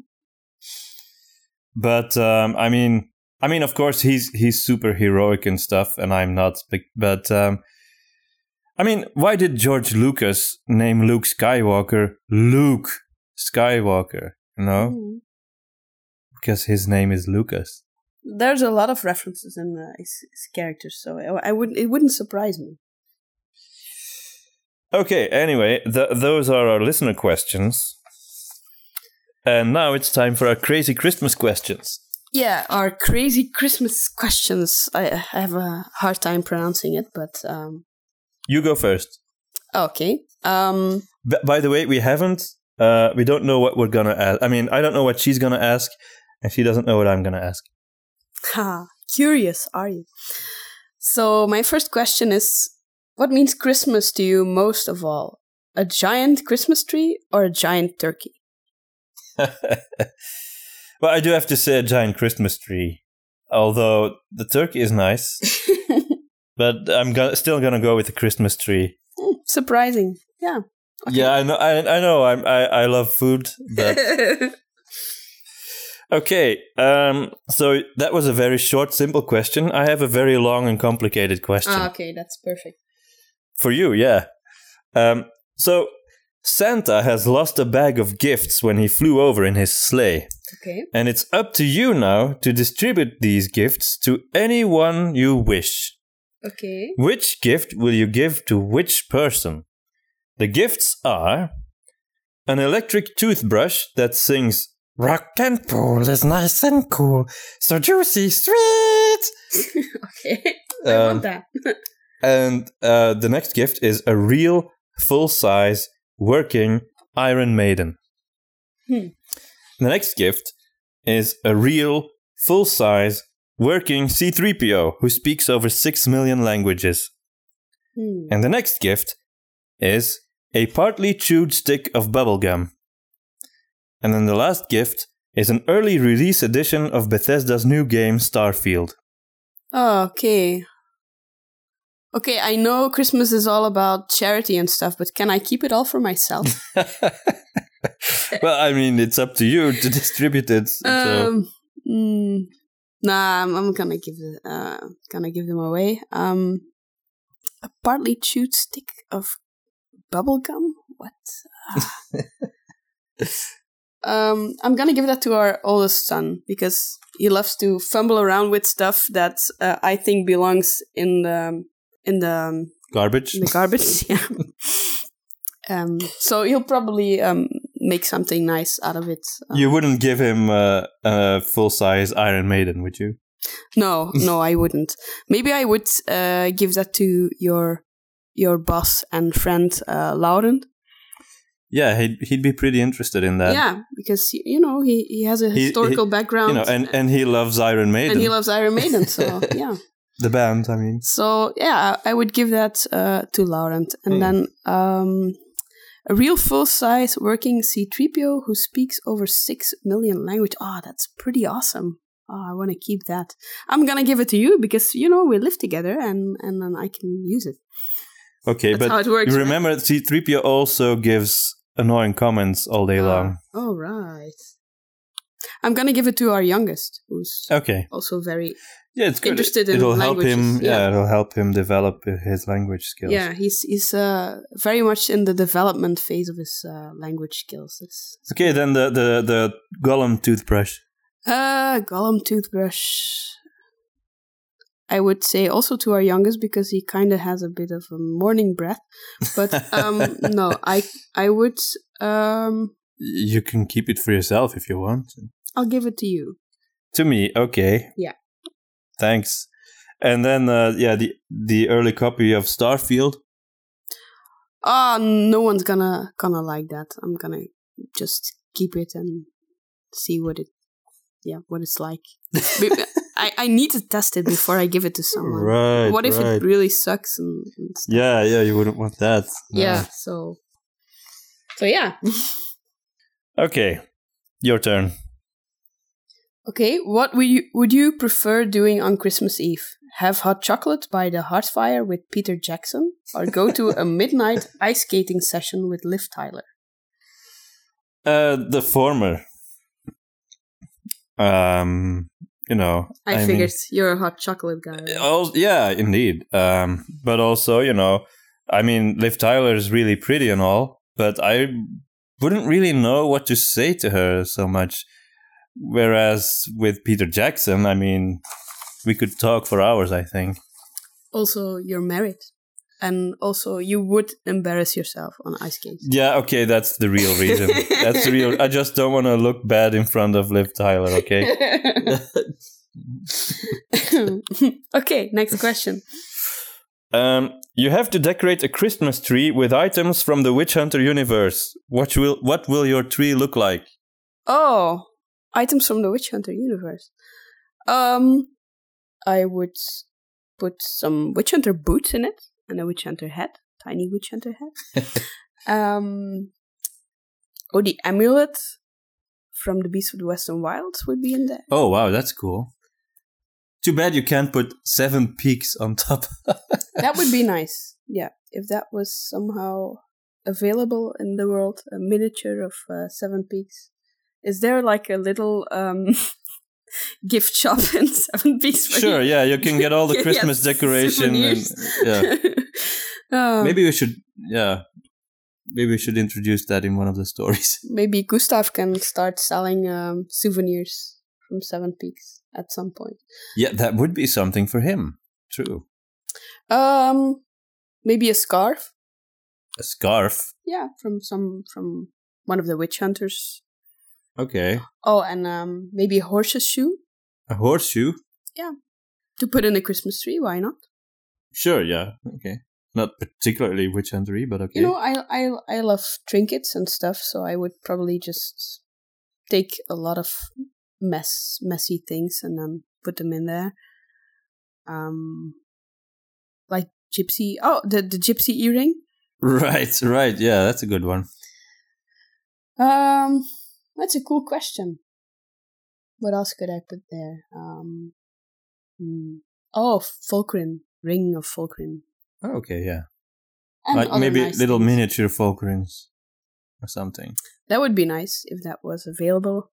but um, I mean, I mean, of course, he's he's super heroic and stuff, and I'm not. But, but um, I mean, why did George Lucas name Luke Skywalker Luke Skywalker? You know, Mm. because his name is Lucas. There's a lot of references in uh, his, his characters, so I, I wouldn't it wouldn't surprise me. Okay. Anyway, th- those are our listener questions, and now it's time for our crazy Christmas questions. Yeah, our crazy Christmas questions. I, I have a hard time pronouncing it, but um, You go first. okay. Um, B- by the way, we haven't. Uh, we don't know what we're gonna ask. I mean, I don't know what she's gonna ask, and she doesn't know what I'm gonna ask. Ha, curious, are you? So my first question is, what means Christmas to you most of all? A giant Christmas tree or a giant turkey? well, I do have to say a giant Christmas tree. Although the turkey is nice, but I'm go- still gonna go with the Christmas tree. Hmm, Surprising. Yeah. Yeah, I know. I, I know. I'm, I I love food, but okay. Um. So that was a very short, simple question. I have a very long and complicated question. ah, okay, that's perfect. For you, yeah. Um, so Santa has lost a bag of gifts when he flew over in his sleigh, Okay. and it's up to you now to distribute these gifts to anyone you wish. Okay. Which gift will you give to which person? The gifts are an electric toothbrush that sings Rock and roll is nice and cool, so juicy sweet. okay. I Um, want that. and uh, the next gift is a real, full size, working Iron Maiden. Hmm. The next gift is a real, full size, working C3PO who speaks over 6 million languages. Hmm. And the next gift is a partly chewed stick of bubblegum. And then the last gift is an early release edition of Bethesda's new game Starfield. Oh, okay. Okay, I know Christmas is all about charity and stuff, but can I keep it all for myself? well, I mean, it's up to you to distribute it. so. um, mm, nah, I'm, I'm gonna give uh, gonna give them away. Um, a partly chewed stick of bubblegum. What? Um, I'm gonna give that to our oldest son because he loves to fumble around with stuff that uh, I think belongs in the in the um, Garbage? in the garbage. yeah. Um, so he'll probably um, make something nice out of it. Um, You wouldn't give him uh, a full size Iron Maiden, would you? no, no, I wouldn't. Maybe I would uh, give that to your your boss and friend uh, Laurent. Yeah, he'd, he'd be pretty interested in that. yeah, because you know he, he has a historical he- background. You know, and, and he loves Iron Maiden. and he loves Iron Maiden. So yeah. the band, I mean. So yeah, I would give that uh, to Laurent, and Hmm. then um, a real full size working C-3PO who speaks over six million language. Ah, that's pretty awesome. Oh, I want to keep that. I'm gonna give it to you because you know we live together, and and then I can use it. Okay, That's but how it works. you right? remember C3PO also gives annoying comments all day long. Oh right. I'm gonna give it to our youngest, who's Okay. also very Yeah, it's good. Interested in it'll help him. Yeah. yeah. it'll help him develop his language skills. yeah. He's he's uh, very much in the development phase of his uh, language skills. It's, it's Okay, then the the the Gollum toothbrush. Uh, Gollum toothbrush. I would say also to our youngest because he kind of has a bit of a morning breath. But um, no, I I would um, You can keep it for yourself if you want. I'll give it to you. To me, okay. Yeah. Thanks. And then, uh, yeah, the the early copy of Starfield. Ah, no one's gonna gonna like that. I'm gonna just keep it and see what it, yeah, what it's like. I I need to test it before I give it to someone. Right. what if right. it really sucks and, and stuff? Yeah, yeah, you wouldn't want that. No. Yeah. So. So yeah. Okay, your turn. Okay, what would you would you prefer doing on Christmas Eve? Have hot chocolate by the hearth fire with Peter Jackson, or go to a midnight ice skating session with Liv Tyler? Uh, the former. Um, you know, I, mean- figured you're a hot chocolate guy. Also, yeah, indeed. Um, but also, you know, I mean, Liv Tyler is really pretty and all, but I wouldn't really know what to say to her so much. Whereas with Peter Jackson, I mean, we could talk for hours. I think. Also, you're married, and also you would embarrass yourself on ice skates. Yeah, okay, that's the real reason. that's the real. I just don't want to look bad in front of Liv Tyler. Okay. okay, next question. Um, you have to decorate a Christmas tree with items from the Witch Hunter universe. What will what will your tree look like? Oh, items from the Witch Hunter universe. Um, I would put some Witch Hunter boots in it and a Witch Hunter hat, tiny Witch Hunter hat. um, oh, the amulet from the Beast of the Western Wilds would be in there. Oh wow, that's cool. Too bad you can't put seven peaks on top. That would be nice. Yeah, if that was somehow available in the world, a miniature of uh, Seven Peaks. Is there like a little um, gift shop in Seven Peaks? sure, yeah, you can get all the Yeah, Christmas decoration. And, yeah, Um, maybe we should. Yeah, maybe we should introduce that in one of the stories. maybe Gustav can start selling um, souvenirs from Seven Peaks at some point. Yeah, that would be something for him. True. Um, maybe a scarf. A scarf. Yeah, from some from one of the witch hunters. Okay. Oh, and um, maybe a horse's shoe A horseshoe? Yeah, to put in the Christmas tree. Why not? Sure, yeah. Okay. Not particularly witch huntery, but okay. You know, I I I love trinkets and stuff, so I would probably just take a lot of mess messy things and then put them in there. Um, like gypsy. Oh, the the gypsy earring. right, right. Yeah, that's a good one. Um, that's a cool question. What else could I put there? Um, hmm. oh, Fulcrin, ring of Fulcrin. Oh, okay, yeah. And like maybe nice little things. miniature rings, or something. That would be nice if that was available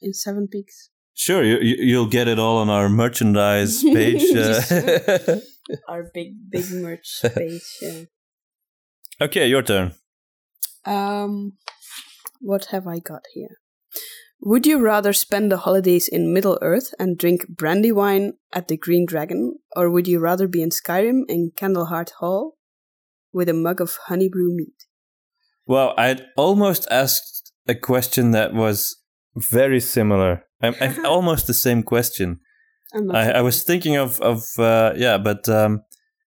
in Seven Peaks. Sure, you, you, you'll get it all on our merchandise page. uh. Our big, big merch page. Yeah. okay, your turn. Um, what have I got here? Would you rather spend the holidays in Middle Earth and drink brandy wine at the Green Dragon, or would you rather be in Skyrim in Candlehearth Hall with a mug of Honningbrew mead? Well, I'd almost asked a question that was very similar. I, I, almost the same question. I, I was thinking of of uh, yeah, but um,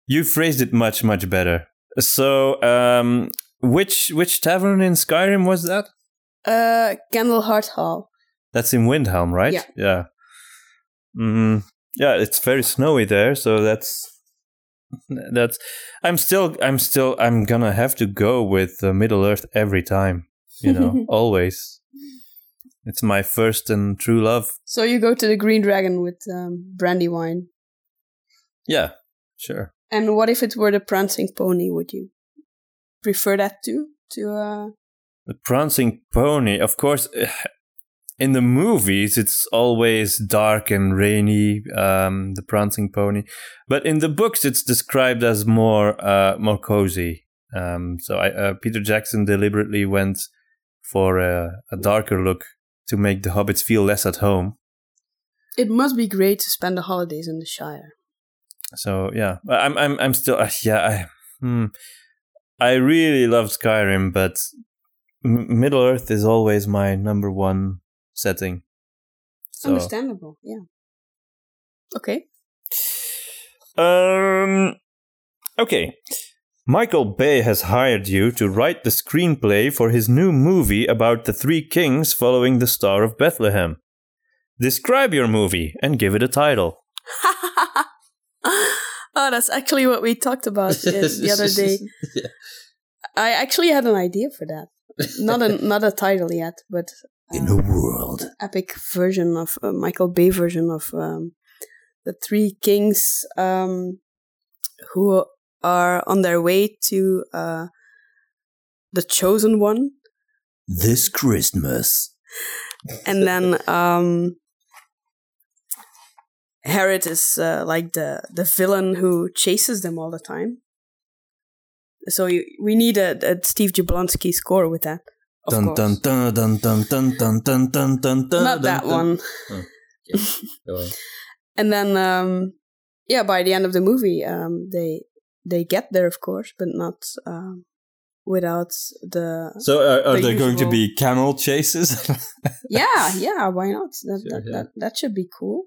you phrased it much much better. So, um, which which tavern in Skyrim was that? Uh Candlehearth Hall. That's in Windhelm, right? Yeah. Yeah. Mm, yeah, it's very snowy there, so that's that's. I'm still, I'm still, I'm gonna have to go with uh, Middle Earth every time. You know, always. It's my first and true love. So you go to the Green Dragon with um, brandy wine. Yeah, sure. And what if it were the Prancing Pony? Would you prefer that too? To uh, The prancing pony, of course. In the movies, it's always dark and rainy. Um, the prancing pony, but in the books, it's described as more uh, more cozy. Um, so I, uh, Peter Jackson deliberately went for a, a darker look to make the hobbits feel less at home. it must be great to spend the holidays in the Shire. So yeah, I'm I'm I'm still uh, yeah I hmm, I really love Skyrim, but M- Middle Earth is always my number one setting. So Understandable, yeah. Okay. um okay. Michael Bay has hired you to write the screenplay for his new movie about the three kings following the Star of Bethlehem. Describe your movie and give it a title. oh, that's actually what we talked about uh, the other day. I actually had an idea for that. Not a not a title yet, but In a world. epic version of uh, Michael Bay version of um, the three kings um, who are on their way to uh, the chosen one, This Christmas. and then um, Herod is uh, like the the villain who chases them all the time. So you, we need a, a Steve Jablonsky score with that. Of Dun course. dun dun dun dun dun dun dun dun dun dun. Not that one. and then um yeah by the end of the movie um they they get there of course but not um without the So are, are The there going to be camel chases? yeah yeah why not that Sure, that, yeah. that that should be cool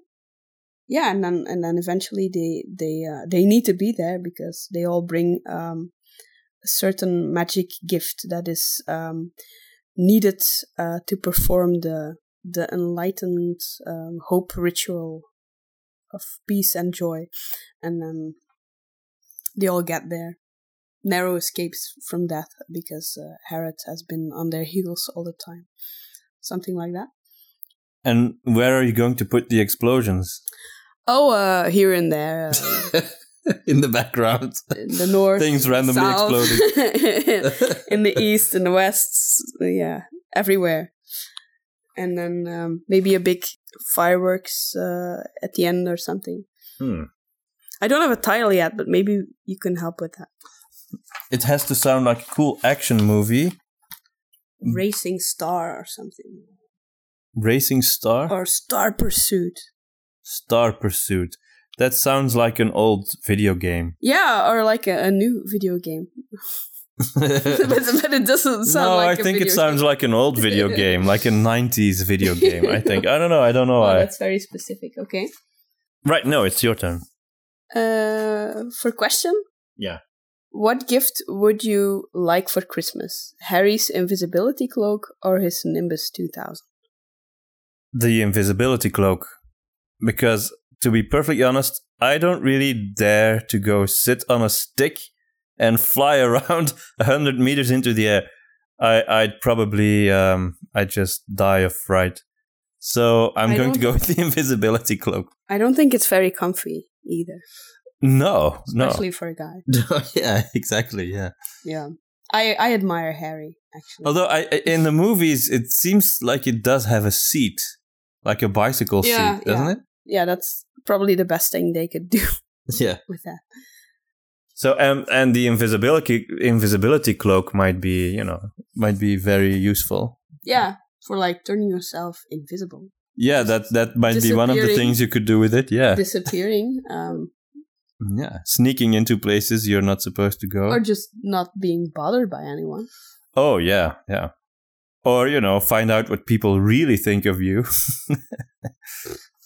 yeah and then and then eventually they they uh, they need to be there because they all bring um certain magic gift that is um needed uh, to perform the the enlightened um, hope ritual of peace and joy. And then they all get there Nero escapes from death because uh, Herod has been on their heels all the time. Something like that. And where are you going to put the explosions? Oh, uh, here and there, uh, In the background. in the north, Things randomly south, exploding. in the east, in the west, yeah, everywhere. And then um, maybe a big fireworks uh, at the end or something. Hmm. I don't have a title yet, but maybe you can help with that. It has to sound like a cool action movie. Racing Star or something, Racing Star? or Star Pursuit. Star Pursuit. That sounds like an old video game. Yeah, or like a, a new video game. but, but it doesn't sound no, like I think it sounds game. like an old video game, like a 90s video game. I think. I don't know. I don't know Oh, why. that's very specific. Okay. Right, no, it's your turn. Uh, for question, Yeah. what gift would you like for Christmas? Harry's invisibility cloak or his Nimbus 2000? The invisibility cloak. Because, to be perfectly honest, I don't really dare to go sit on a stick and fly around 100 meters into the air. I, I'd probably, um, I'd just die of fright. So I'm I going to go with the invisibility cloak. I don't think it's very comfy either, No, no. especially for a guy. yeah, exactly. Yeah. Yeah. I, I admire Harry, actually. Although I, I- in the movies, it seems like it does have a seat, like a bicycle Yeah, seat, doesn't yeah. it? Yeah, that's probably the best thing they could do Yeah. with that. So um, and the invisibility invisibility cloak might be, you know, might be very useful. Yeah, for like turning yourself invisible, Yeah, that that might be one of the things you could do with it. Yeah, disappearing, um, yeah, sneaking into places you're not supposed to go. or just not being bothered by anyone. oh yeah, yeah. Or you know, find out what people really think of you.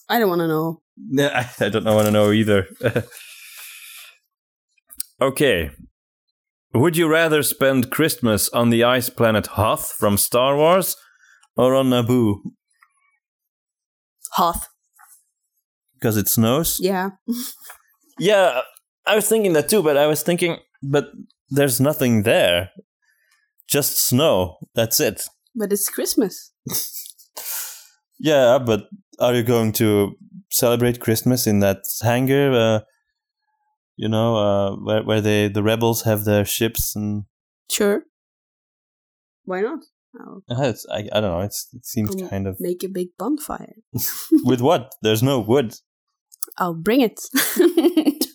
I don't want to know. Yeah, I, I don't want to know either. okay. Would you rather spend Christmas on the ice planet Hoth from Star Wars or on Naboo Hoth. because it snows? Yeah. Yeah, I was thinking that too, but I was thinking, but there's nothing there. Just snow. That's it. But it's Christmas. Yeah, but are you going to celebrate Christmas in that hangar? Uh, you know, uh, where where they the rebels have their ships and Sure. Why not? I'll uh, it's, I I don't know. It's it seems Um, kind of make a big bonfire. with what? There's no wood. I'll bring it.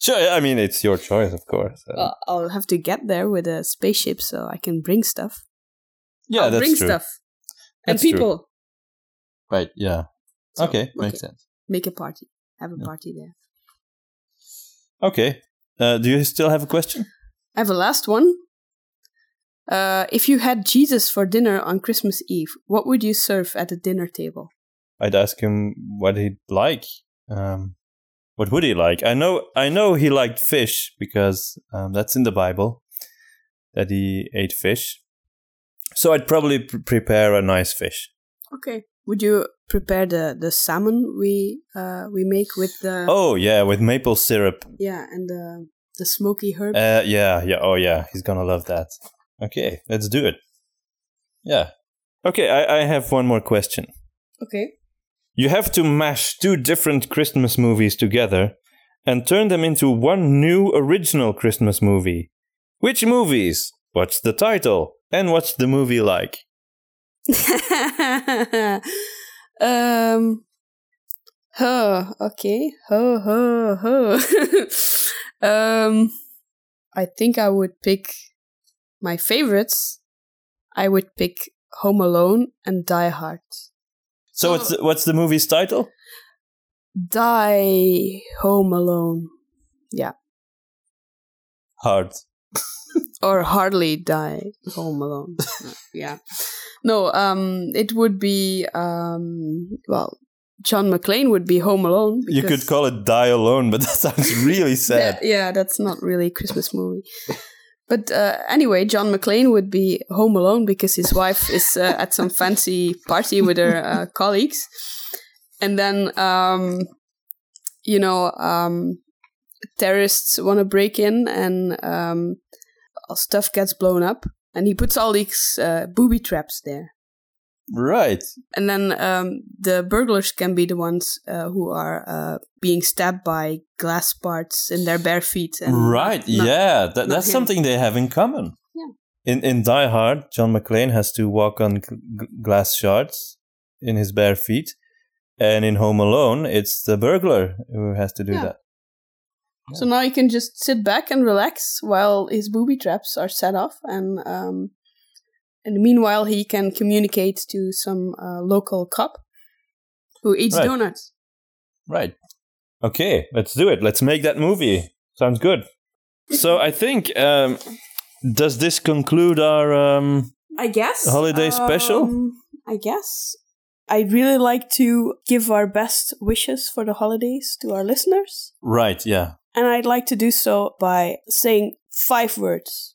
Sure, I mean it's your choice, of course. Uh, I'll have to get there with a spaceship so I can bring stuff. yeah, I'll that's bring true. stuff. And That's true. people. Right? Yeah. So, okay, makes sense. Make a party. Have a Yeah. party there. Okay. Uh, do you still have a question? I have a last one. Uh, if you had Jesus for dinner on Christmas Eve, what would you serve at the dinner table? I'd ask him what he'd like. Um, what would he like? I know, I know he liked fish because um, that's in the Bible that he ate fish. So I'd probably pr- prepare a nice fish. Okay. Would you prepare the, the salmon we uh, we make with the Oh yeah, with maple syrup. yeah and the the smoky herb? Uh, yeah, yeah. Oh yeah, he's gonna love that. Okay, let's do it. Yeah. Okay, I, I have one more question. okay. You have to mash two different Christmas movies together and turn them into one new original Christmas movie. Which movies? What's the title? And what's the movie like? um. Huh. Okay. Huh. Huh. Huh. um. I think I would pick my favorites. I would pick Home Alone and Die Hard. So what's the, what's the movie's title? Die Home Alone. Yeah. Hard. Or hardly die home alone. Yeah. No um it would be um well john mcclane would be home alone You could call it Die Alone, but that sounds really sad. yeah, yeah that's not really a christmas movie. But uh, anyway john mcclane would be home alone because his wife is uh, at some fancy party with her uh, colleagues. And then um you know um terrorists want to break in and um stuff gets blown up and he puts all these uh, booby traps there Right. and then um, the burglars can be the ones uh, who are uh, being stabbed by glass parts in their bare feet. And Right. not- yeah, that, that's him. something they have in common. Yeah. In in Die Hard, John McClane has to walk on g- g- glass shards in his bare feet, and in Home Alone, it's the burglar who has to do Yeah. that. So now he can just sit back and relax while his booby traps are set off, and um, and meanwhile he can communicate to some uh, local cop who eats Right. donuts. Right. Okay, let's do it. Let's make that movie. Sounds good. So I think um, does this conclude our um, I guess. Holiday special? Um, I guess. I'd really like to give our best wishes for the holidays to our listeners. right? Yeah. And I'd like to do so by saying five words.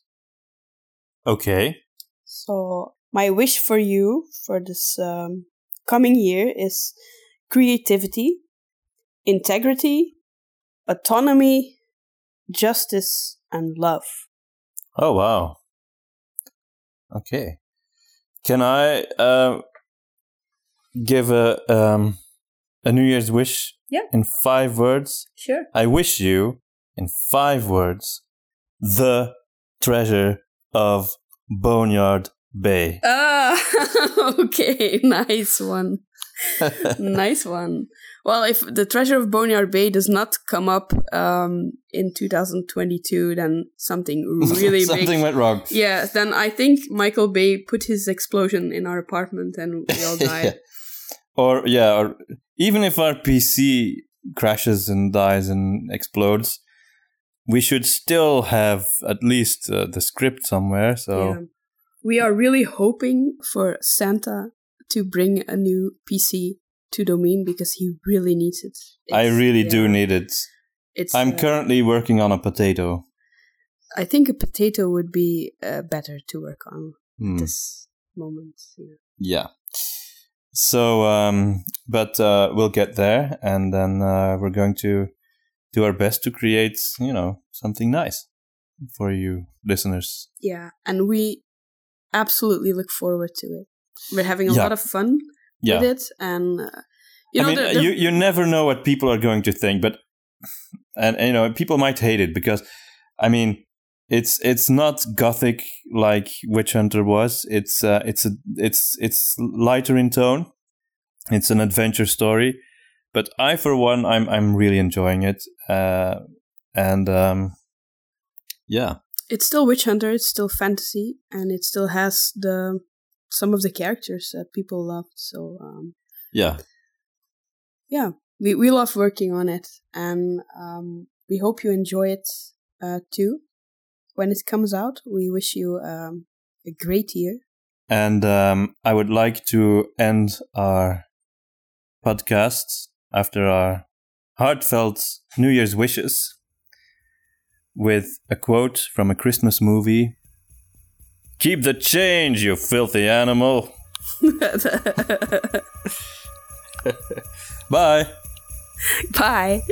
Okay. So, my wish for you for this um, coming year is creativity, integrity, autonomy, justice, and love. Oh wow. Okay. Can I uh, give a um, a New Year's wish? Yeah. In five words. Sure. I wish you, in five words, the treasure of Boneyard Bay. Ah, okay, nice one. nice one. Well, if the treasure of Boneyard Bay does not come up um, in 2022, then something really Something big. went wrong. Yeah, then I think Michael Bay put his explosion in our apartment and we all died. Yeah. Or yeah, or even if our PC crashes and dies and explodes, we should still have at least uh, the script somewhere. So Yeah. We are really hoping for Santa to bring a new PC to Domain because he really needs it. I It's- really do need it. It's, I'm uh, currently working on a potato. I think a potato would be uh, better to work on Hmm. this moment. Yeah. Yeah. So, um, but uh, we'll get there, and then uh, we're going to do our best to create, you know, something nice for you listeners. yeah, and we absolutely look forward to it. We're having a Yeah. lot of fun Yeah. with it, and uh, you I know, mean, the- uh, you you never know what people are going to think, but and, and, you know, people might hate it because, I mean, it's it's not gothic like Witch Hunter was. It's uh, it's a it's it's lighter in tone. It's an adventure story, but I, for one, I'm I'm really enjoying it. Uh, and um, yeah, it's still Witch Hunter. It's still fantasy, and it still has the some of the characters that people loved. So um, yeah, yeah, we we love working on it, and um, we hope you enjoy it uh, too. When it comes out, we wish you um, a great year. And um, I would like to end our podcast after our heartfelt New Year's wishes with a quote from a Christmas movie Keep the change, you filthy animal. Bye. Bye.